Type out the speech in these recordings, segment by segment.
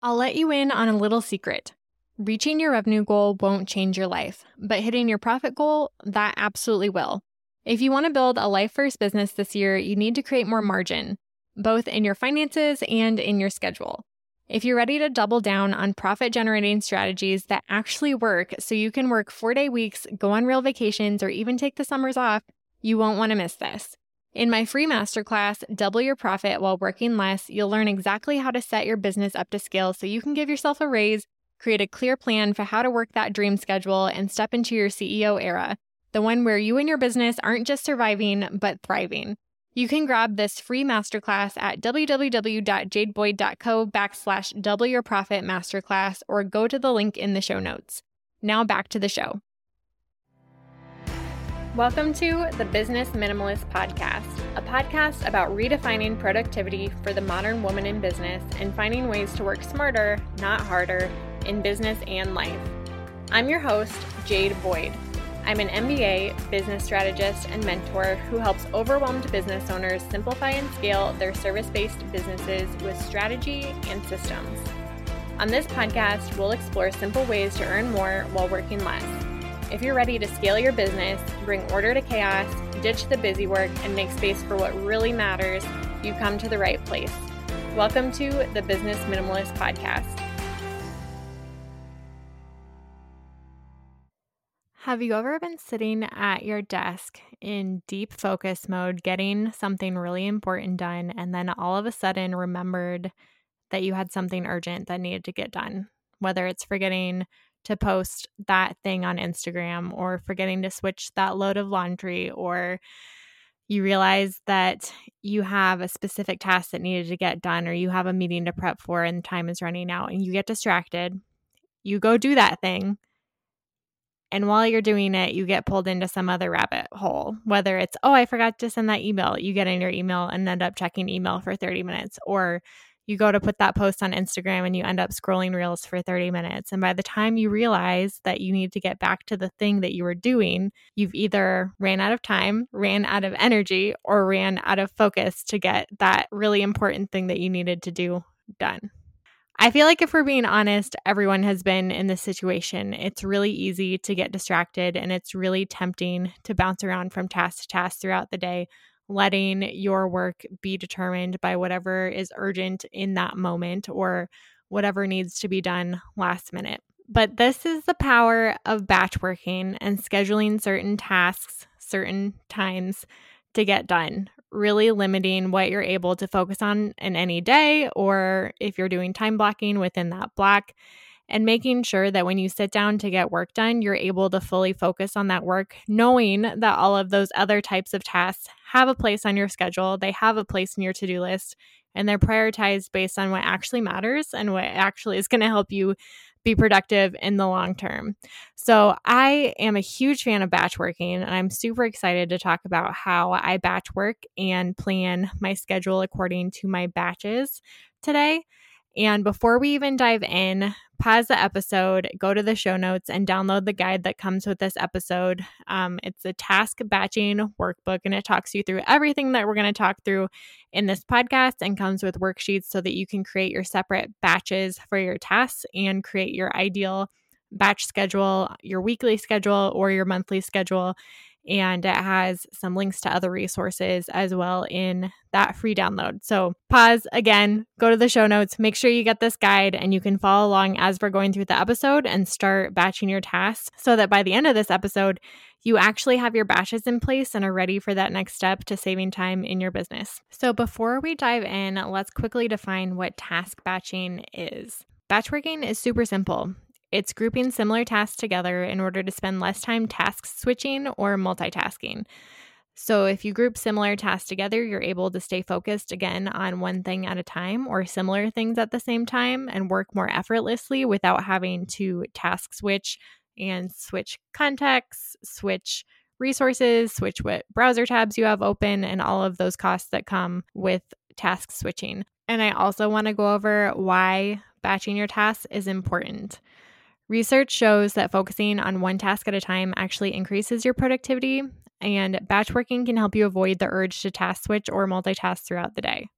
I'll let you in on a little secret. Reaching your revenue goal won't change your life, but hitting your profit goal, that absolutely will. If you want to build a life first business this year, you need to create more margin, both in your finances and in your schedule. If you're ready to double down on profit generating strategies that actually work so you can work four day weeks, go on real vacations, or even take the summers off, you won't want to miss this. In my free masterclass, Double Your Profit While Working Less, you'll learn exactly how to set your business up to scale so you can give yourself a raise, create a clear plan for how to work that dream schedule, and step into your CEO era, the one where you and your business aren't just surviving, but thriving. You can grab this free masterclass at www.jadeboyd.co backslash double your profit masterclass or go to the link in the show notes. Now back to the show. Welcome to the Business Minimalist Podcast, a podcast about redefining productivity for the modern woman in business and finding ways to work smarter, not harder, in business and life. I'm your host, Jade Boyd. I'm an MBA, business strategist, and mentor who helps overwhelmed business owners simplify and scale their service based businesses with strategy and systems. On this podcast, we'll explore simple ways to earn more while working less if you're ready to scale your business, bring order to chaos, ditch the busy work, and make space for what really matters, you've come to the right place. Welcome to the Business Minimalist Podcast. Have you ever been sitting at your desk in deep focus mode, getting something really important done, and then all of a sudden remembered that you had something urgent that needed to get done? Whether it's forgetting to post that thing on Instagram or forgetting to switch that load of laundry or you realize that you have a specific task that needed to get done or you have a meeting to prep for and time is running out and you get distracted. You go do that thing. And while you're doing it, you get pulled into some other rabbit hole. Whether it's, oh, I forgot to send that email, you get in your email and end up checking email for 30 minutes, or you go to put that post on Instagram and you end up scrolling reels for 30 minutes. And by the time you realize that you need to get back to the thing that you were doing, you've either ran out of time, ran out of energy, or ran out of focus to get that really important thing that you needed to do done. I feel like if we're being honest, everyone has been in this situation. It's really easy to get distracted and it's really tempting to bounce around from task to task throughout the day letting your work be determined by whatever is urgent in that moment or whatever needs to be done last minute. But this is the power of batch working and scheduling certain tasks, certain times to get done, really limiting what you're able to focus on in any day, or if you're doing time blocking within that block and making sure that when you sit down to get work done, you're able to fully focus on that work, knowing that all of those other types of tasks have a place on your schedule, they have a place in your to do list, and they're prioritized based on what actually matters and what actually is going to help you be productive in the long term. So, I am a huge fan of batch working, and I'm super excited to talk about how I batch work and plan my schedule according to my batches today. And before we even dive in, pause the episode, go to the show notes, and download the guide that comes with this episode. Um, it's a task batching workbook, and it talks you through everything that we're going to talk through in this podcast and comes with worksheets so that you can create your separate batches for your tasks and create your ideal batch schedule, your weekly schedule, or your monthly schedule and it has some links to other resources as well in that free download. So, pause again, go to the show notes, make sure you get this guide, and you can follow along as we're going through the episode and start batching your tasks so that by the end of this episode, you actually have your batches in place and are ready for that next step to saving time in your business. So, before we dive in, let's quickly define what task batching is. Batchworking is super simple. It's grouping similar tasks together in order to spend less time task switching or multitasking. So, if you group similar tasks together, you're able to stay focused again on one thing at a time or similar things at the same time and work more effortlessly without having to task switch and switch contexts, switch resources, switch what browser tabs you have open, and all of those costs that come with task switching. And I also want to go over why batching your tasks is important. Research shows that focusing on one task at a time actually increases your productivity, and batch working can help you avoid the urge to task switch or multitask throughout the day.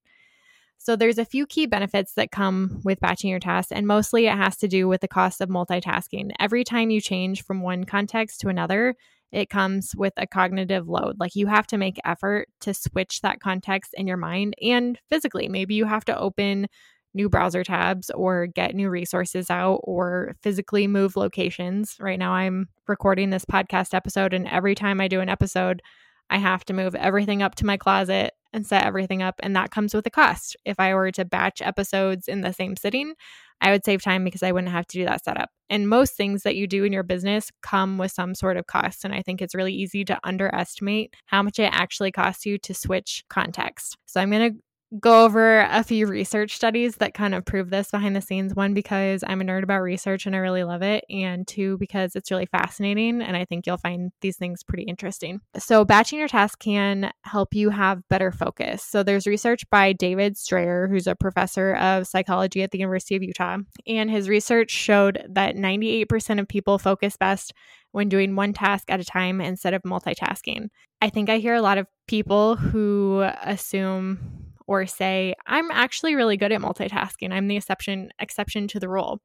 So there's a few key benefits that come with batching your tasks, and mostly it has to do with the cost of multitasking. Every time you change from one context to another, it comes with a cognitive load. Like you have to make effort to switch that context in your mind and physically. Maybe you have to open new browser tabs or get new resources out or physically move locations. Right now, I'm recording this podcast episode, and every time I do an episode, I have to move everything up to my closet and set everything up. And that comes with a cost. If I were to batch episodes in the same sitting, I would save time because I wouldn't have to do that setup. And most things that you do in your business come with some sort of cost. And I think it's really easy to underestimate how much it actually costs you to switch context. So I'm going to go over a few research studies that kind of prove this behind the scenes. One, because I'm a nerd about research and I really love it. And two, because it's really fascinating. And I think you'll find these things pretty interesting. So, batching your tasks can help you have better focus. So, there's research by David Strayer, who's a professor of psychology at the University of Utah. And his research showed that 98% of people focus best when doing one task at a time instead of multitasking. I think I hear a lot of people who assume or say i'm actually really good at multitasking. I'm the exception exception to the rule.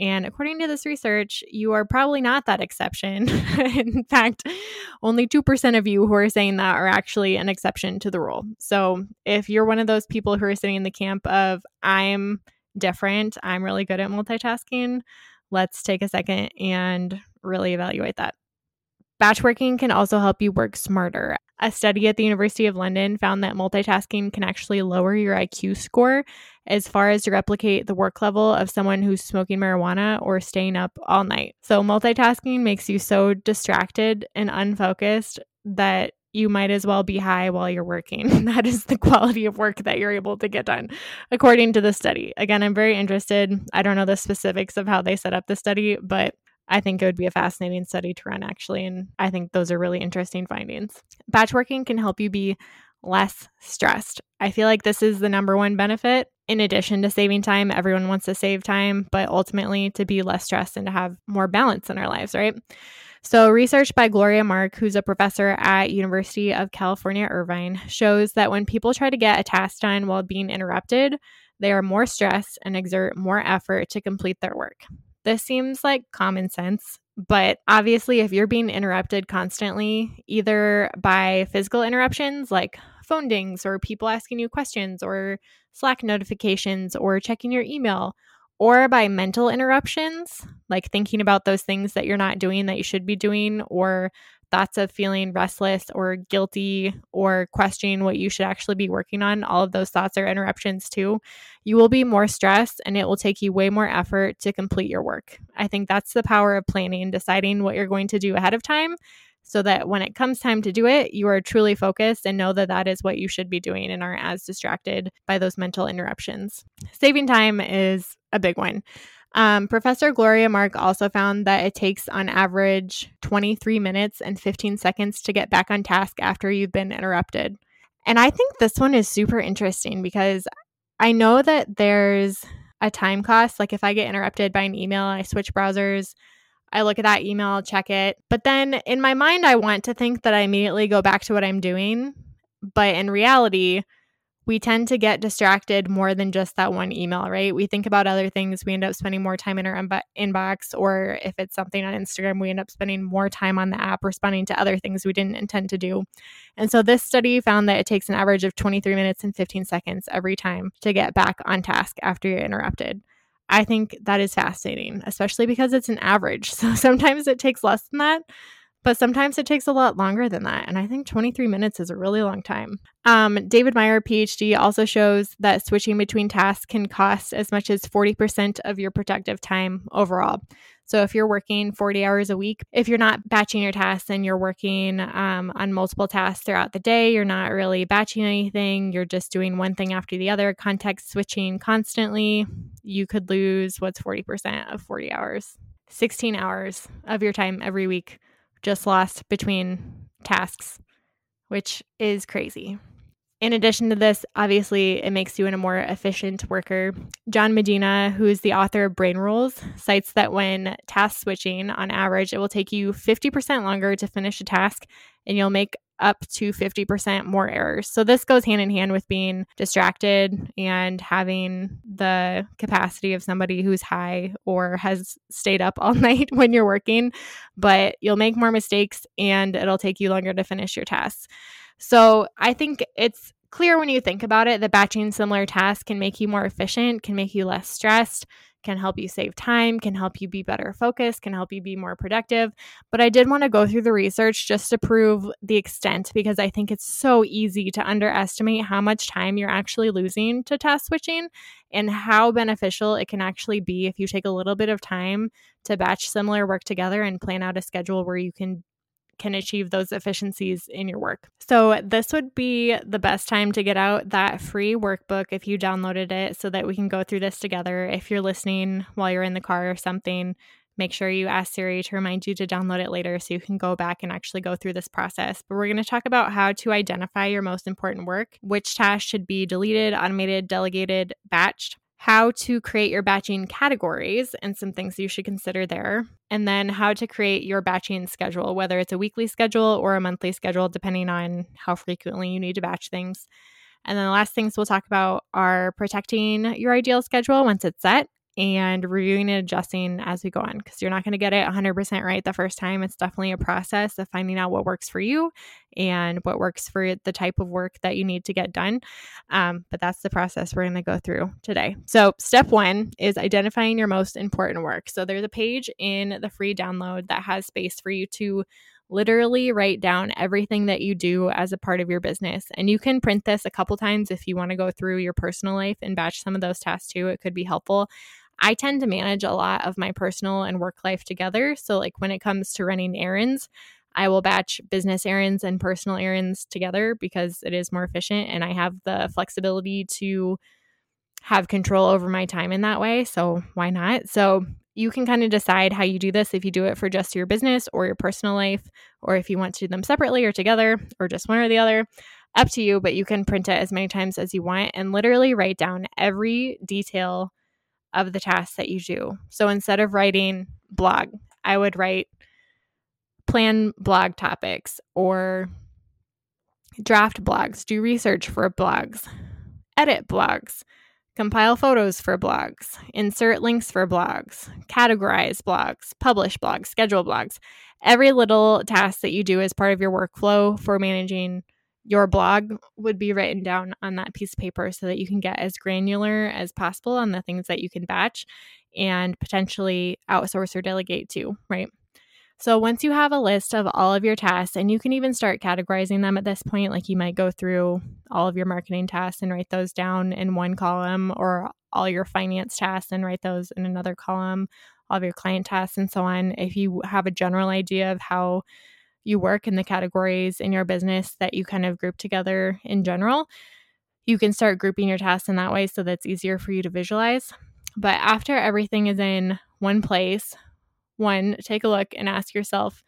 And according to this research you are probably not that exception. In fact only 2% of you who are saying that are actually an exception to the rule. So if you're one of those people who are sitting in the camp of i'm different. I'm really good at multitasking. Let's take a second and really evaluate that Batch working can also help you work smarter. A study at the University of London found that multitasking can actually lower your IQ score as far as to replicate the work level of someone who's smoking marijuana or staying up all night. So, multitasking makes you so distracted and unfocused that you might as well be high while you're working. that is the quality of work that you're able to get done, according to the study. Again, I'm very interested. I don't know the specifics of how they set up the study, but I think it would be a fascinating study to run, actually. And I think those are really interesting findings. Batch working can help you be less stressed. I feel like this is the number one benefit. In addition to saving time, everyone wants to save time, but ultimately to be less stressed and to have more balance in our lives, right? So, research by Gloria Mark, who's a professor at University of California Irvine, shows that when people try to get a task done while being interrupted, they are more stressed and exert more effort to complete their work. This seems like common sense, but obviously, if you're being interrupted constantly, either by physical interruptions like phone dings or people asking you questions or Slack notifications or checking your email, or by mental interruptions, like thinking about those things that you're not doing that you should be doing, or thoughts of feeling restless or guilty or questioning what you should actually be working on, all of those thoughts are interruptions too. You will be more stressed and it will take you way more effort to complete your work. I think that's the power of planning, deciding what you're going to do ahead of time so that when it comes time to do it, you are truly focused and know that that is what you should be doing and aren't as distracted by those mental interruptions. Saving time is a big one. Um, Professor Gloria Mark also found that it takes on average 23 minutes and 15 seconds to get back on task after you've been interrupted. And I think this one is super interesting because I know that there's a time cost. Like if I get interrupted by an email, I switch browsers, I look at that email, check it. But then in my mind, I want to think that I immediately go back to what I'm doing. But in reality, we tend to get distracted more than just that one email, right? We think about other things. We end up spending more time in our inbox, or if it's something on Instagram, we end up spending more time on the app responding to other things we didn't intend to do. And so this study found that it takes an average of 23 minutes and 15 seconds every time to get back on task after you're interrupted. I think that is fascinating, especially because it's an average. So sometimes it takes less than that but sometimes it takes a lot longer than that. And I think 23 minutes is a really long time. Um, David Meyer, PhD, also shows that switching between tasks can cost as much as 40% of your productive time overall. So if you're working 40 hours a week, if you're not batching your tasks and you're working um, on multiple tasks throughout the day, you're not really batching anything, you're just doing one thing after the other, context switching constantly, you could lose what's 40% of 40 hours. 16 hours of your time every week just lost between tasks, which is crazy. In addition to this, obviously, it makes you a more efficient worker. John Medina, who is the author of Brain Rules, cites that when task switching, on average, it will take you 50% longer to finish a task and you'll make up to 50% more errors. So, this goes hand in hand with being distracted and having the capacity of somebody who's high or has stayed up all night when you're working, but you'll make more mistakes and it'll take you longer to finish your tasks. So I think it's clear when you think about it that batching similar tasks can make you more efficient, can make you less stressed, can help you save time, can help you be better focused, can help you be more productive. But I did want to go through the research just to prove the extent because I think it's so easy to underestimate how much time you're actually losing to task switching and how beneficial it can actually be if you take a little bit of time to batch similar work together and plan out a schedule where you can can achieve those efficiencies in your work. So, this would be the best time to get out that free workbook if you downloaded it so that we can go through this together. If you're listening while you're in the car or something, make sure you ask Siri to remind you to download it later so you can go back and actually go through this process. But we're going to talk about how to identify your most important work, which tasks should be deleted, automated, delegated, batched how to create your batching categories and some things you should consider there, and then how to create your batching schedule, whether it's a weekly schedule or a monthly schedule, depending on how frequently you need to batch things. And then the last things we'll talk about are protecting your ideal schedule once it's set and reviewing and adjusting as we go on because you're not going to get it 100% right the first time. It's definitely a process of finding out what works for you and what works for the type of work that you need to get done. Um, but that's the process we're going to go through today. So, step one is identifying your most important work. So, there's a page in the free download that has space for you to literally write down everything that you do as a part of your business. And you can print this a couple times if you want to go through your personal life and batch some of those tasks too. It could be helpful. I tend to manage a lot of my personal and work life together. So, like when it comes to running errands, I will batch business errands and personal errands together because it is more efficient and I have the flexibility to have control over my time in that way. So, why not? So, you can kind of decide how you do this if you do it for just your business or your personal life, or if you want to do them separately or together, or just one or the other. Up to you, but you can print it as many times as you want and literally write down every detail of the tasks that you do. So instead of writing blog, I would write plan blog topics or draft blogs, do research for blogs, edit blogs, compile photos for blogs, insert links for blogs, categorize blogs, publish blogs, schedule blogs. Every little task that you do as part of your workflow for managing your blog would be written down on that piece of paper so that you can get as granular as possible on the things that you can batch and potentially outsource or delegate to, right? So once you have a list of all of your tasks, and you can even start categorizing them at this point, like you might go through all of your marketing tasks and write those down in one column, or all your finance tasks and write those in another column, all of your client tasks, and so on. If you have a general idea of how you work in the categories in your business that you kind of group together in general, you can start grouping your tasks in that way so that's easier for you to visualize. But after everything is in one place, one, take a look and ask yourself,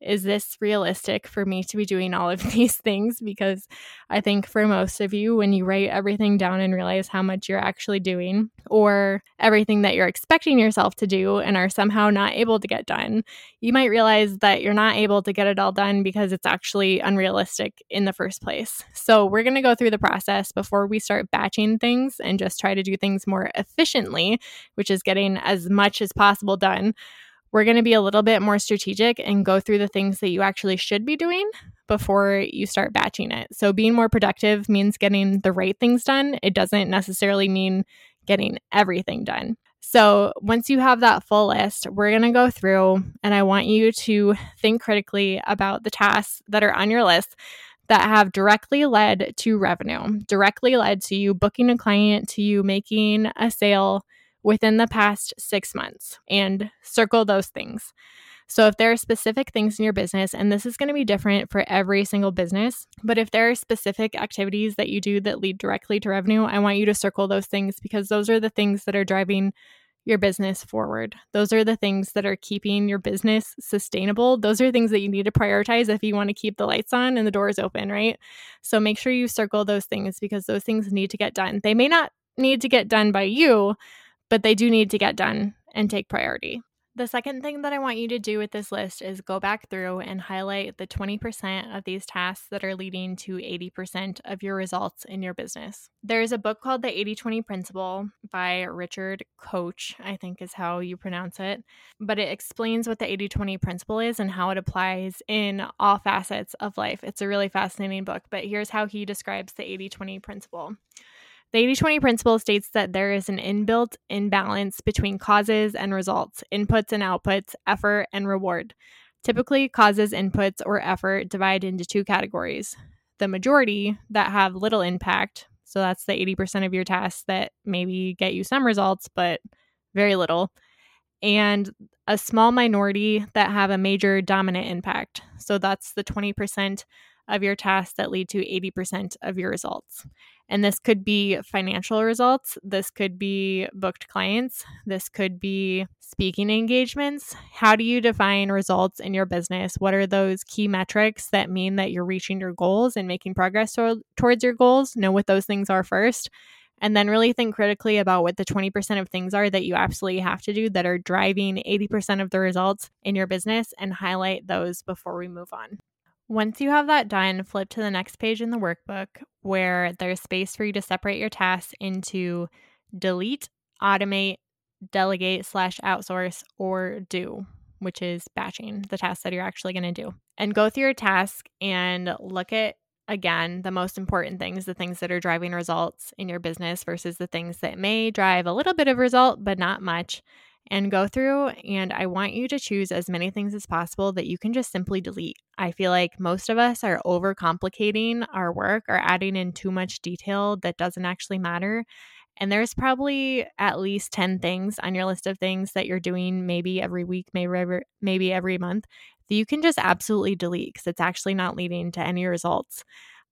is this realistic for me to be doing all of these things? Because I think for most of you, when you write everything down and realize how much you're actually doing, or everything that you're expecting yourself to do and are somehow not able to get done, you might realize that you're not able to get it all done because it's actually unrealistic in the first place. So, we're going to go through the process before we start batching things and just try to do things more efficiently, which is getting as much as possible done we're going to be a little bit more strategic and go through the things that you actually should be doing before you start batching it. So, being more productive means getting the right things done. It doesn't necessarily mean getting everything done. So, once you have that full list, we're going to go through and I want you to think critically about the tasks that are on your list that have directly led to revenue, directly led to you booking a client, to you making a sale within the past six months and circle those things. So, if there are specific things in your business, and this is going to be different for every single business, but if there are specific activities that you do that lead directly to revenue, I want you to circle those things because those are the things that are driving your business forward. Those are the things that are keeping your business sustainable. Those are things that you need to prioritize if you want to keep the lights on and the doors open, right? So make sure you circle those things because those things need to get done. They may not need to get done by you, but they do need to get done and take priority. The second thing that I want you to do with this list is go back through and highlight the 20% of these tasks that are leading to 80% of your results in your business. There's a book called The 80 20 Principle by Richard Koch, I think is how you pronounce it. But it explains what the 80 20 principle is and how it applies in all facets of life. It's a really fascinating book, but here's how he describes the 80 20 principle. The 80 20 principle states that there is an inbuilt imbalance between causes and results, inputs and outputs, effort and reward. Typically, causes, inputs, or effort divide into two categories. The majority that have little impact, so that's the 80% of your tasks that maybe get you some results, but very little, and a small minority that have a major dominant impact. So that's the 20% of your tasks that lead to 80% of your results. And this could be financial results, this could be booked clients, this could be speaking engagements. How do you define results in your business? What are those key metrics that mean that you're reaching your goals and making progress to- towards your goals? Know what those things are first. And then really think critically about what the 20% of things are that you absolutely have to do that are driving 80% of the results in your business and highlight those before we move on. Once you have that done, flip to the next page in the workbook where there's space for you to separate your tasks into delete, automate, delegate slash outsource, or do, which is batching the tasks that you're actually going to do. And go through your task and look at again the most important things, the things that are driving results in your business versus the things that may drive a little bit of result, but not much and go through. And I want you to choose as many things as possible that you can just simply delete. I feel like most of us are overcomplicating our work or adding in too much detail that doesn't actually matter. And there's probably at least 10 things on your list of things that you're doing maybe every week, maybe every, maybe every month that you can just absolutely delete because it's actually not leading to any results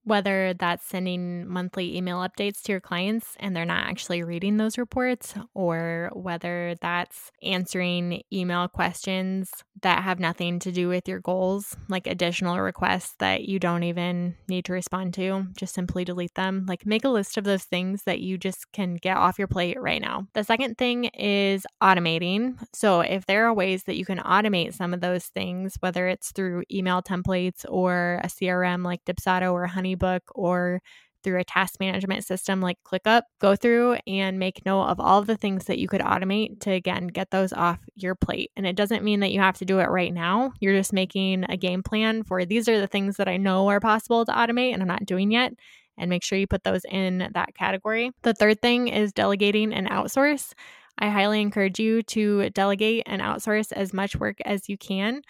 whether that's sending monthly email updates to your clients and they're not actually reading those reports, or whether that's answering email questions that have nothing to do with your goals, like additional requests that you don't even need to respond to, just simply delete them. Like make a list of those things that you just can get off your plate right now. The second thing is automating. So if there are ways that you can automate some of those things, whether it's through email templates or a CRM like Dubsado or Honey Honeybook or through a task management system like ClickUp, go through and make note of all the things that you could automate to again get those off your plate. And it doesn't mean that you have to do it right now. You're just making a game plan for these are the things that I know are possible to automate and I'm not doing yet. And make sure you put those in that category. The third thing is delegating and outsource. I highly encourage you to delegate and outsource as much work as you can.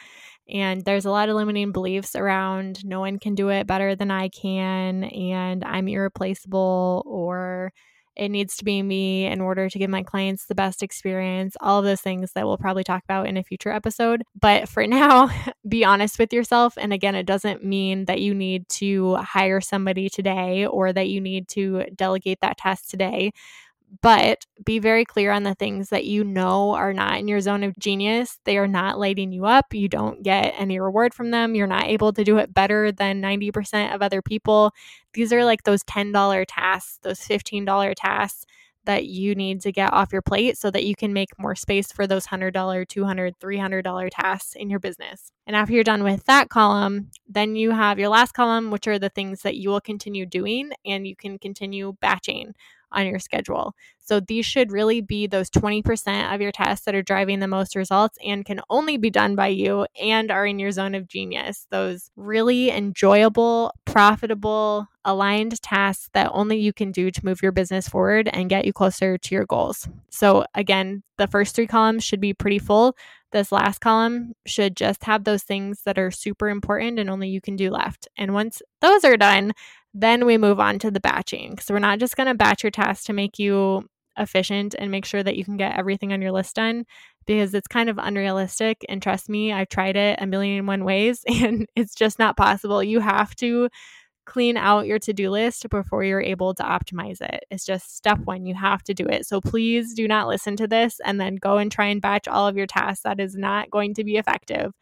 And there's a lot of limiting beliefs around no one can do it better than I can, and I'm irreplaceable, or it needs to be me in order to give my clients the best experience, all of those things that we'll probably talk about in a future episode. But for now, be honest with yourself. And again, it doesn't mean that you need to hire somebody today or that you need to delegate that task today but be very clear on the things that you know are not in your zone of genius. They are not lighting you up. You don't get any reward from them. You're not able to do it better than 90% of other people. These are like those $10 tasks, those $15 tasks that you need to get off your plate so that you can make more space for those $100, $200, $300 tasks in your business. And after you're done with that column, then you have your last column, which are the things that you will continue doing and you can continue batching on your schedule. So these should really be those 20% of your tasks that are driving the most results and can only be done by you and are in your zone of genius. Those really enjoyable, profitable, aligned tasks that only you can do to move your business forward and get you closer to your goals. So again, the first three columns should be pretty full. This last column should just have those things that are super important and only you can do left. And once those are done, then we move on to the batching because we're not just going to batch your tasks to make you efficient and make sure that you can get everything on your list done because it's kind of unrealistic. And trust me, I've tried it a million and one ways and it's just not possible. You have to clean out your to do list before you're able to optimize it. It's just step one. You have to do it. So please do not listen to this and then go and try and batch all of your tasks. That is not going to be effective.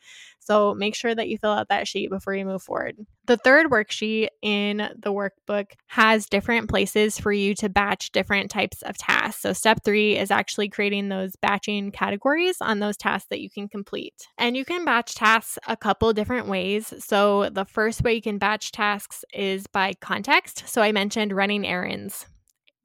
So make sure that you fill out that sheet before you move forward. The third worksheet in the workbook has different places for you to batch different types of tasks. So step three is actually creating those batching categories on those tasks that you can complete. And you can batch tasks a couple different ways. So the first way you can batch tasks is by context. So I mentioned running errands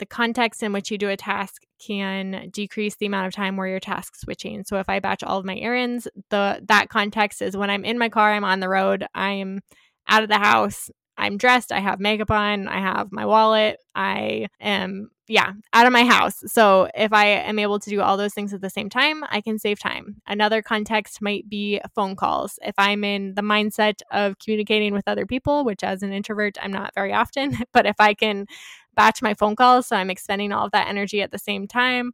the context in which you do a task can decrease the amount of time where you're task switching. So if I batch all of my errands, the that context is when I'm in my car, I'm on the road, I'm out of the house, I'm dressed, I have makeup on, I have my wallet, I am yeah, out of my house. So if I am able to do all those things at the same time, I can save time. Another context might be phone calls. If I'm in the mindset of communicating with other people, which as an introvert I'm not very often, but if I can batch my phone calls so I'm expending all of that energy at the same time.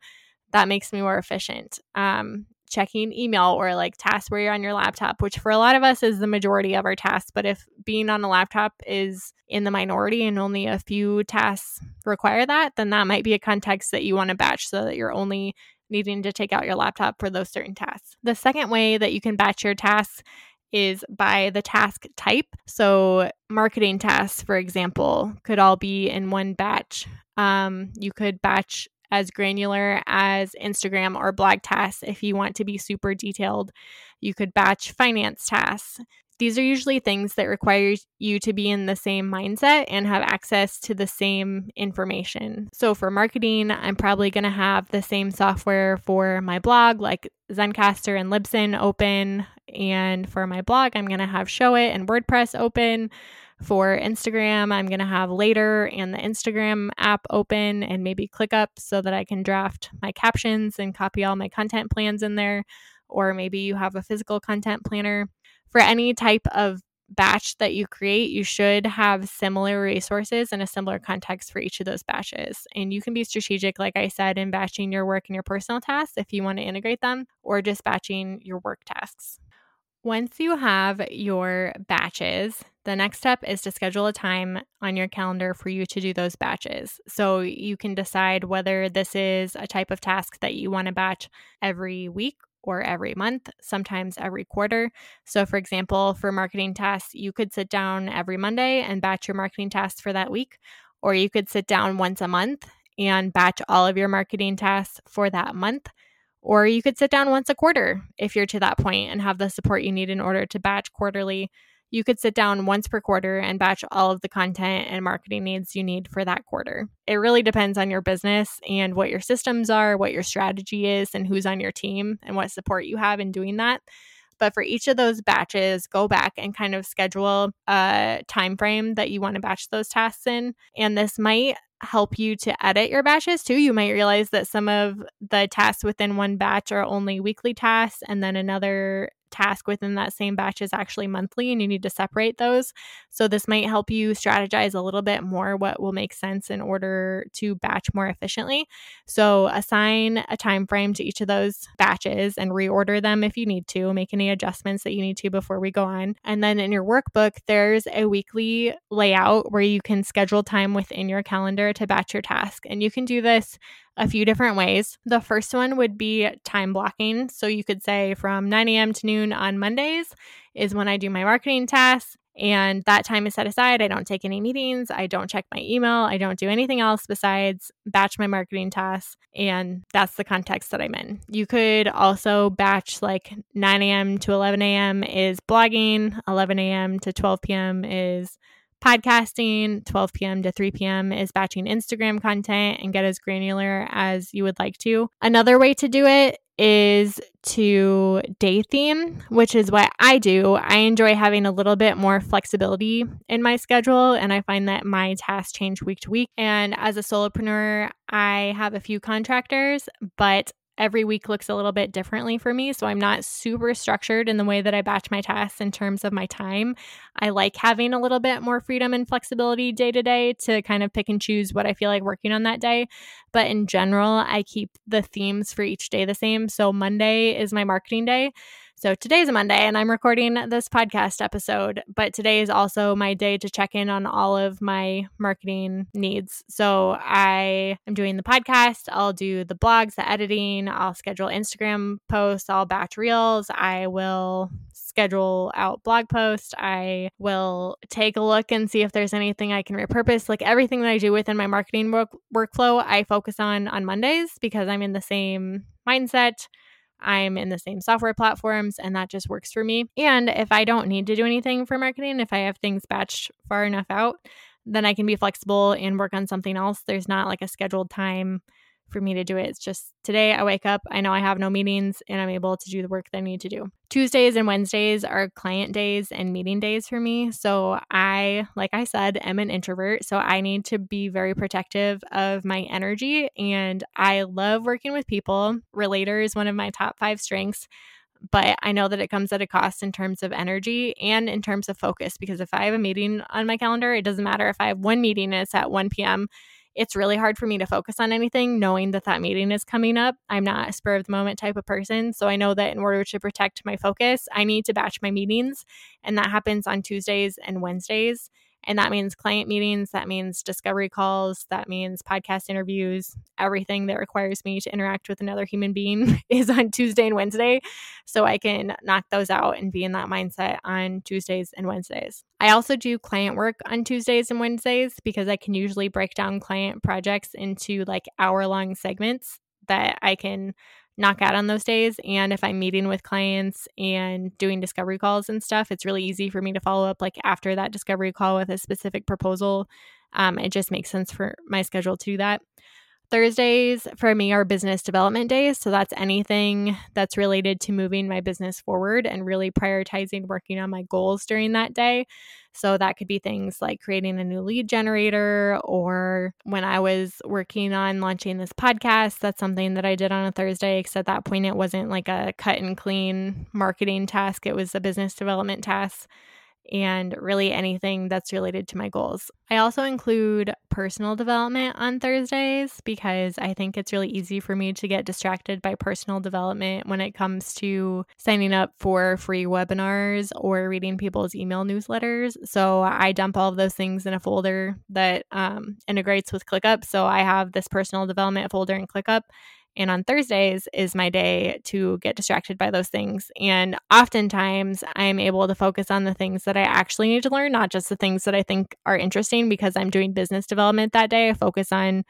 That makes me more efficient. Um, checking email or like tasks where you're on your laptop, which for a lot of us is the majority of our tasks. But if being on a laptop is in the minority and only a few tasks require that, then that might be a context that you want to batch so that you're only needing to take out your laptop for those certain tasks. The second way that you can batch your tasks is by the task type. So, marketing tasks, for example, could all be in one batch. Um, you could batch as granular as Instagram or blog tasks if you want to be super detailed. You could batch finance tasks. These are usually things that require you to be in the same mindset and have access to the same information. So for marketing, I'm probably going to have the same software for my blog like Zencastr and Libsyn open. And for my blog, I'm going to have Showit and WordPress open. For Instagram, I'm going to have Later and the Instagram app open and maybe ClickUp so that I can draft my captions and copy all my content plans in there. Or maybe you have a physical content planner for any type of batch that you create, you should have similar resources and a similar context for each of those batches. And you can be strategic, like I said, in batching your work and your personal tasks if you want to integrate them, or just batching your work tasks. Once you have your batches, the next step is to schedule a time on your calendar for you to do those batches. So you can decide whether this is a type of task that you want to batch every week or every month, sometimes every quarter. So, for example, for marketing tasks, you could sit down every Monday and batch your marketing tasks for that week, or you could sit down once a month and batch all of your marketing tasks for that month. Or you could sit down once a quarter if you're to that point and have the support you need in order to batch quarterly you could sit down once per quarter and batch all of the content and marketing needs you need for that quarter. It really depends on your business and what your systems are, what your strategy is, and who's on your team and what support you have in doing that. But for each of those batches, go back and kind of schedule a time frame that you want to batch those tasks in. And this might help you to edit your batches too. You might realize that some of the tasks within one batch are only weekly tasks, and then another task within that same batch is actually monthly and you need to separate those. So this might help you strategize a little bit more what will make sense in order to batch more efficiently. So assign a time frame to each of those batches and reorder them if you need to, make any adjustments that you need to before we go on. And then in your workbook, there's a weekly layout where you can schedule time within your calendar to batch your task. And you can do this a few different ways. The first one would be time blocking. So you could say from 9 a.m. to noon on Mondays is when I do my marketing tasks. And that time is set aside. I don't take any meetings. I don't check my email. I don't do anything else besides batch my marketing tasks. And that's the context that I'm in. You could also batch like 9 a.m. to 11 a.m. is blogging, 11 a.m. to 12 p.m. is podcasting 12 p.m. to 3 p.m. is batching Instagram content and get as granular as you would like to. Another way to do it is to day theme, which is what I do. I enjoy having a little bit more flexibility in my schedule, and I find that my tasks change week to week. And as a solopreneur, I have a few contractors, but every week looks a little bit differently for me. So I'm not super structured in the way that I batch my tasks in terms of my time. I like having a little bit more freedom and flexibility day to day to kind of pick and choose what I feel like working on that day. But in general, I keep the themes for each day the same. So Monday is my marketing day. So today's a Monday and I'm recording this podcast episode, but today is also my day to check in on all of my marketing needs. So I am doing the podcast, I'll do the blogs, the editing, I'll schedule Instagram posts, I'll batch reels, I will schedule out blog posts. I will take a look and see if there's anything I can repurpose. Like everything that I do within my marketing work- workflow, I focus on on Mondays because I'm in the same mindset. I'm in the same software platforms and that just works for me. And if I don't need to do anything for marketing, if I have things batched far enough out, then I can be flexible and work on something else. There's not like a scheduled time for me to do it. It's just today I wake up, I know I have no meetings, and I'm able to do the work that I need to do. Tuesdays and Wednesdays are client days and meeting days for me. So I, like I said, am an introvert. So I need to be very protective of my energy. And I love working with people. Relator is one of my top five strengths but I know that it comes at a cost in terms of energy and in terms of focus because if I have a meeting on my calendar, it doesn't matter if I have one meeting and it's at 1 p.m it's really hard for me to focus on anything knowing that that meeting is coming up. I'm not a spur of the moment type of person. So I know that in order to protect my focus, I need to batch my meetings. And that happens on Tuesdays and Wednesdays. And that means client meetings, that means discovery calls, that means podcast interviews. Everything that requires me to interact with another human being is on Tuesday and Wednesday. So I can knock those out and be in that mindset on Tuesdays and Wednesdays. I also do client work on Tuesdays and Wednesdays because I can usually break down client projects into like hour long segments that I can knock out on those days. And if I'm meeting with clients and doing discovery calls and stuff, it's really easy for me to follow up like after that discovery call with a specific proposal. Um, it just makes sense for my schedule to do that. Thursdays for me are business development days. So that's anything that's related to moving my business forward and really prioritizing working on my goals during that day. So that could be things like creating a new lead generator, or when I was working on launching this podcast, that's something that I did on a Thursday. Because at that point, it wasn't like a cut and clean marketing task, it was a business development task and really anything that's related to my goals. I also include personal development on Thursdays because I think it's really easy for me to get distracted by personal development when it comes to signing up for free webinars or reading people's email newsletters. So I dump all of those things in a folder that um, integrates with ClickUp. So I have this personal development folder in ClickUp and on Thursdays is my day to get distracted by those things. And oftentimes I'm able to focus on the things that I actually need to learn, not just the things that I think are interesting because I'm doing business development that day. I focus on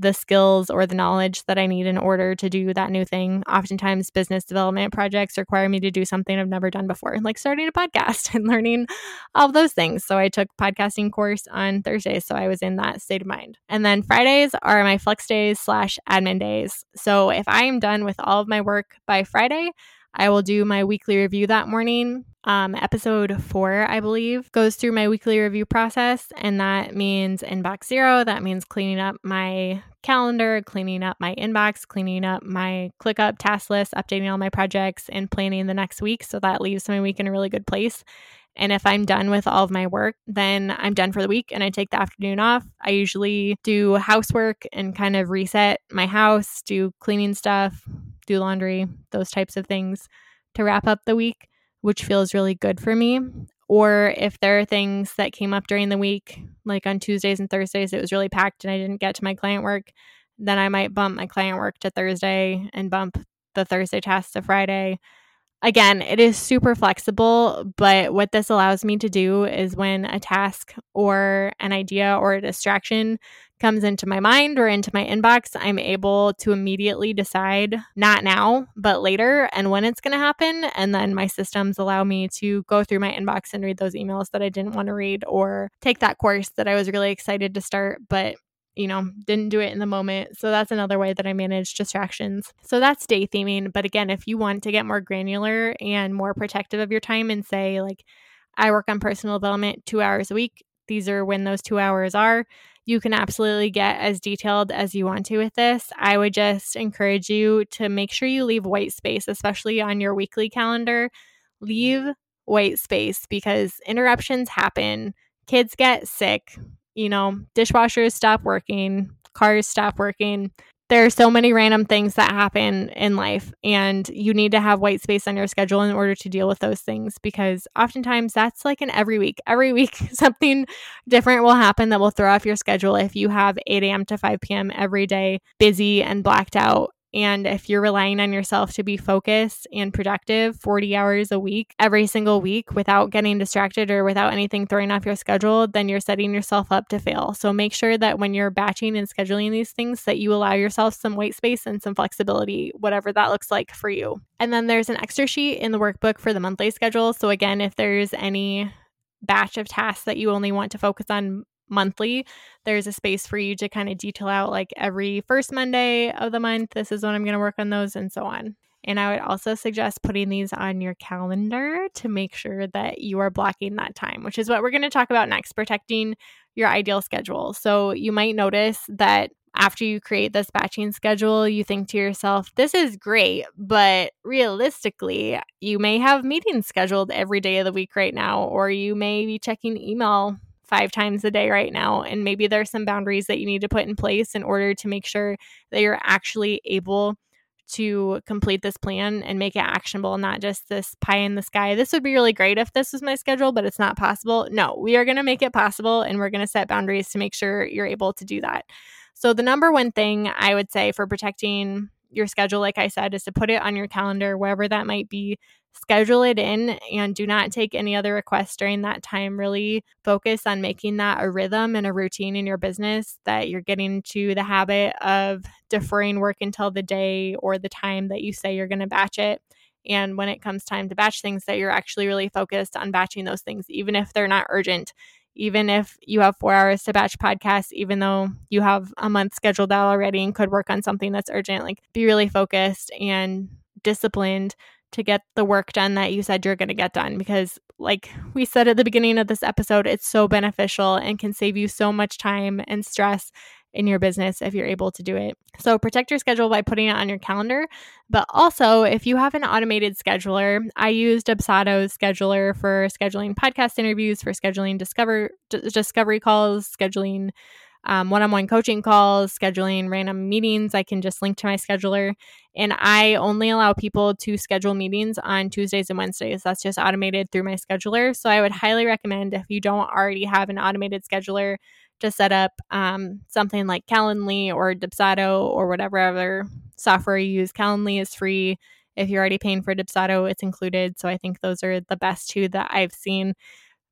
the skills or the knowledge that I need in order to do that new thing. Oftentimes, business development projects require me to do something I've never done before, like starting a podcast and learning all those things. So, I took podcasting course on Thursdays, so I was in that state of mind. And then Fridays are my flex days slash admin days. So, if I am done with all of my work by Friday, I will do my weekly review that morning. Um, episode four, I believe, goes through my weekly review process, and that means inbox zero. That means cleaning up my calendar, cleaning up my inbox, cleaning up my ClickUp task list, updating all my projects, and planning the next week. So that leaves my week in a really good place. And if I'm done with all of my work, then I'm done for the week and I take the afternoon off. I usually do housework and kind of reset my house, do cleaning stuff, do laundry, those types of things to wrap up the week, which feels really good for me. Or if there are things that came up during the week, like on Tuesdays and Thursdays, it was really packed and I didn't get to my client work, then I might bump my client work to Thursday and bump the Thursday task to Friday Again, it is super flexible, but what this allows me to do is when a task or an idea or a distraction comes into my mind or into my inbox, I'm able to immediately decide not now, but later and when it's going to happen. And then my systems allow me to go through my inbox and read those emails that I didn't want to read or take that course that I was really excited to start, but you know, didn't do it in the moment. So that's another way that I manage distractions. So that's day theming. But again, if you want to get more granular and more protective of your time and say, like, I work on personal development two hours a week, these are when those two hours are. You can absolutely get as detailed as you want to with this. I would just encourage you to make sure you leave white space, especially on your weekly calendar. Leave white space because interruptions happen. Kids get sick, you know, dishwashers stop working, cars stop working. there are so many random things that happen in life, and you need to have white space on your schedule in order to deal with those things because oftentimes that's like an every week. Every week, something different will happen that will throw off your schedule if you have 8 a.m. to 5 p.m. every day, busy and blacked out and if you're relying on yourself to be focused and productive 40 hours a week, every single week, without getting distracted or without anything throwing off your schedule, then you're setting yourself up to fail. So make sure that when you're batching and scheduling these things, that you allow yourself some white space and some flexibility, whatever that looks like for you. And then there's an extra sheet in the workbook for the monthly schedule. So again, if there's any batch of tasks that you only want to focus on monthly, there's a space for you to kind of detail out like every first Monday of the month, this is when I'm going to work on those and so on. And I would also suggest putting these on your calendar to make sure that you are blocking that time, which is what we're going to talk about next protecting your ideal schedule. So you might notice that after you create this batching schedule, you think to yourself, this is great, but realistically, you may have meetings scheduled every day of the week right now, or you may be checking email five times a day right now. And maybe there's some boundaries that you need to put in place in order to make sure that you're actually able to complete this plan and make it actionable, not just this pie in the sky. This would be really great if this was my schedule, but it's not possible. No, we are going to make it possible and we're going to set boundaries to make sure you're able to do that. So, the number one thing I would say for protecting your schedule, like I said, is to put it on your calendar, wherever that might be. Schedule it in and do not take any other requests during that time. Really focus on making that a rhythm and a routine in your business that you're getting to the habit of deferring work until the day or the time that you say you're going to batch it. And when it comes time to batch things, that you're actually really focused on batching those things, even if they're not urgent even if you have four hours to batch podcasts, even though you have a month scheduled out already and could work on something that's urgent, like be really focused and disciplined to get the work done that you said you're going to get done. Because, like we said at the beginning of this episode, it's so beneficial and can save you so much time and stress in your business if you're able to do it. So protect your schedule by putting it on your calendar. But also, if you have an automated scheduler, I used Dubsado's scheduler for scheduling podcast interviews, for scheduling discover d- discovery calls, scheduling um, one-on-one coaching calls, scheduling random meetings. I can just link to my scheduler, and I only allow people to schedule meetings on Tuesdays and Wednesdays. That's just automated through my scheduler. So I would highly recommend if you don't already have an automated scheduler to set up um, something like Calendly or Dubsado or whatever other software you use. Calendly is free. If you're already paying for Dubsado, it's included. So I think those are the best two that I've seen.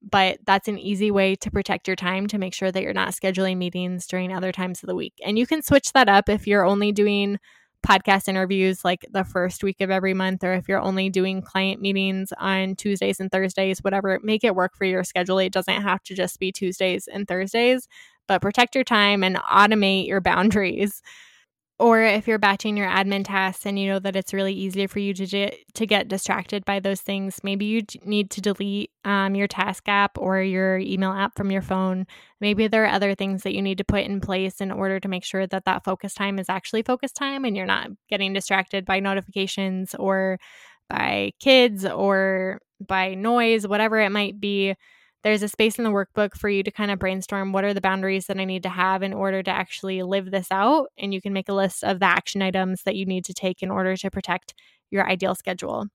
But that's an easy way to protect your time to make sure that you're not scheduling meetings during other times of the week. And you can switch that up if you're only doing podcast interviews like the first week of every month, or if you're only doing client meetings on Tuesdays and Thursdays, whatever, make it work for your schedule. It doesn't have to just be Tuesdays and Thursdays, but protect your time and automate your boundaries or if you're batching your admin tasks and you know that it's really easy for you to get, to get distracted by those things, maybe you need to delete um, your task app or your email app from your phone. Maybe there are other things that you need to put in place in order to make sure that that focus time is actually focus time and you're not getting distracted by notifications or by kids or by noise, whatever it might be there's a space in the workbook for you to kind of brainstorm what are the boundaries that I need to have in order to actually live this out. And you can make a list of the action items that you need to take in order to protect your ideal schedule.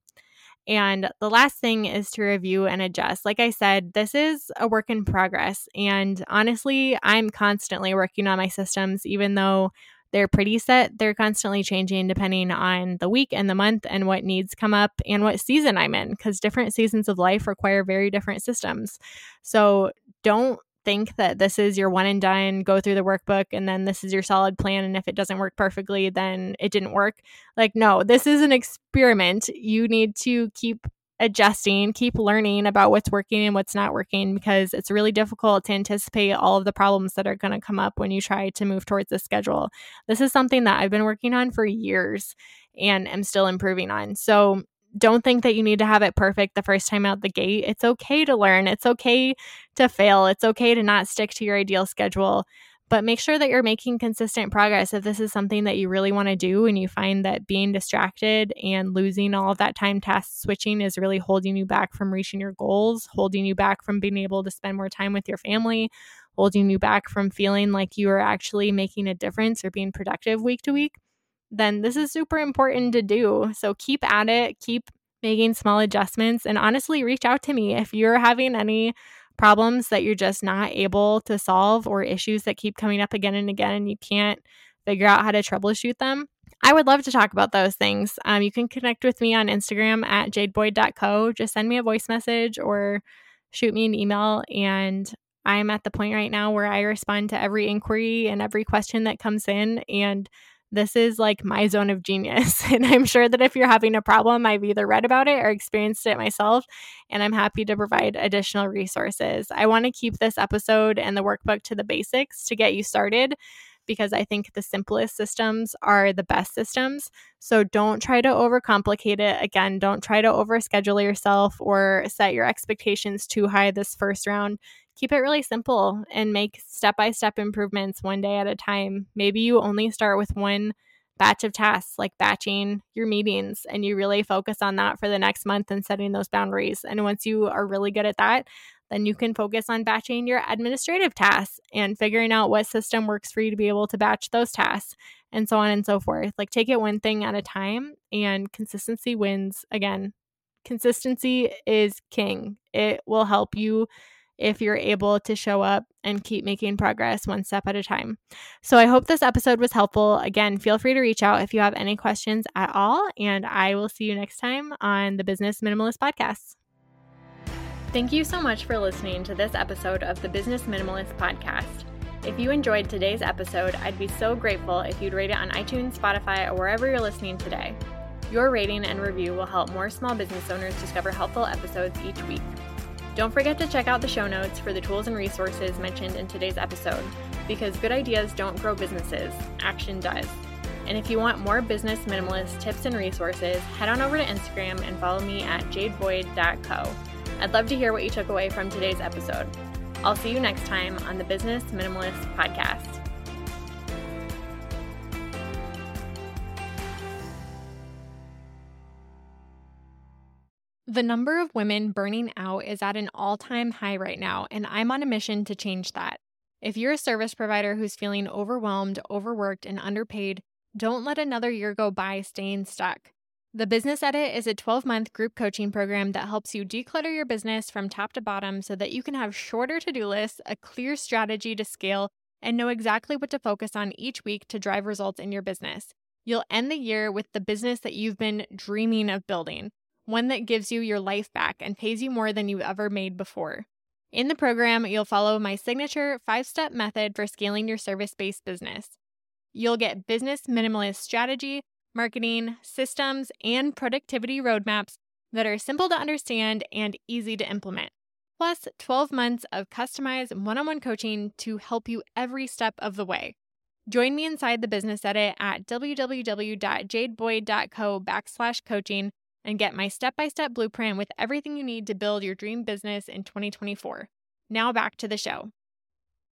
And the last thing is to review and adjust. Like I said, this is a work in progress. And honestly, I'm constantly working on my systems, even though they're pretty set. They're constantly changing depending on the week and the month and what needs come up and what season I'm in, because different seasons of life require very different systems. So don't think that this is your one and done, go through the workbook, and then this is your solid plan. And if it doesn't work perfectly, then it didn't work. Like, no, this is an experiment. You need to keep adjusting, keep learning about what's working and what's not working because it's really difficult to anticipate all of the problems that are going to come up when you try to move towards the schedule. This is something that I've been working on for years and am still improving on. So don't think that you need to have it perfect the first time out the gate. It's okay to learn. It's okay to fail. It's okay to not stick to your ideal schedule but make sure that you're making consistent progress if this is something that you really want to do and you find that being distracted and losing all of that time task switching is really holding you back from reaching your goals, holding you back from being able to spend more time with your family, holding you back from feeling like you are actually making a difference or being productive week to week, then this is super important to do. So keep at it, keep making small adjustments, and honestly, reach out to me if you're having any problems that you're just not able to solve or issues that keep coming up again and again and you can't figure out how to troubleshoot them. I would love to talk about those things. Um, you can connect with me on Instagram at jadeboyd.co. Just send me a voice message or shoot me an email. And I'm at the point right now where I respond to every inquiry and every question that comes in. And this is like my zone of genius. And I'm sure that if you're having a problem, I've either read about it or experienced it myself. And I'm happy to provide additional resources. I want to keep this episode and the workbook to the basics to get you started because I think the simplest systems are the best systems. So don't try to overcomplicate it. Again, don't try to overschedule yourself or set your expectations too high this first round. Keep it really simple and make step by step improvements one day at a time. Maybe you only start with one batch of tasks, like batching your meetings, and you really focus on that for the next month and setting those boundaries. And once you are really good at that, then you can focus on batching your administrative tasks and figuring out what system works for you to be able to batch those tasks and so on and so forth. Like take it one thing at a time and consistency wins again. Consistency is king. It will help you if you're able to show up and keep making progress one step at a time. So I hope this episode was helpful. Again, feel free to reach out if you have any questions at all, and I will see you next time on the Business Minimalist Podcast. Thank you so much for listening to this episode of the Business Minimalist Podcast. If you enjoyed today's episode, I'd be so grateful if you'd rate it on iTunes, Spotify, or wherever you're listening today. Your rating and review will help more small business owners discover helpful episodes each week. Don't forget to check out the show notes for the tools and resources mentioned in today's episode, because good ideas don't grow businesses, action does. And if you want more business minimalist tips and resources, head on over to Instagram and follow me at jadeboyd.co. I'd love to hear what you took away from today's episode. I'll see you next time on the Business Minimalist Podcast. The number of women burning out is at an all time high right now, and I'm on a mission to change that. If you're a service provider who's feeling overwhelmed, overworked, and underpaid, don't let another year go by staying stuck. The Business Edit is a 12 month group coaching program that helps you declutter your business from top to bottom so that you can have shorter to do lists, a clear strategy to scale, and know exactly what to focus on each week to drive results in your business. You'll end the year with the business that you've been dreaming of building, one that gives you your life back and pays you more than you've ever made before. In the program, you'll follow my signature five step method for scaling your service based business. You'll get business minimalist strategy marketing, systems, and productivity roadmaps that are simple to understand and easy to implement. Plus, 12 months of customized one on one coaching to help you every step of the way. Join me inside the business edit at www.jadeboyd.co backslash coaching and get my step by step blueprint with everything you need to build your dream business in 2024. Now back to the show.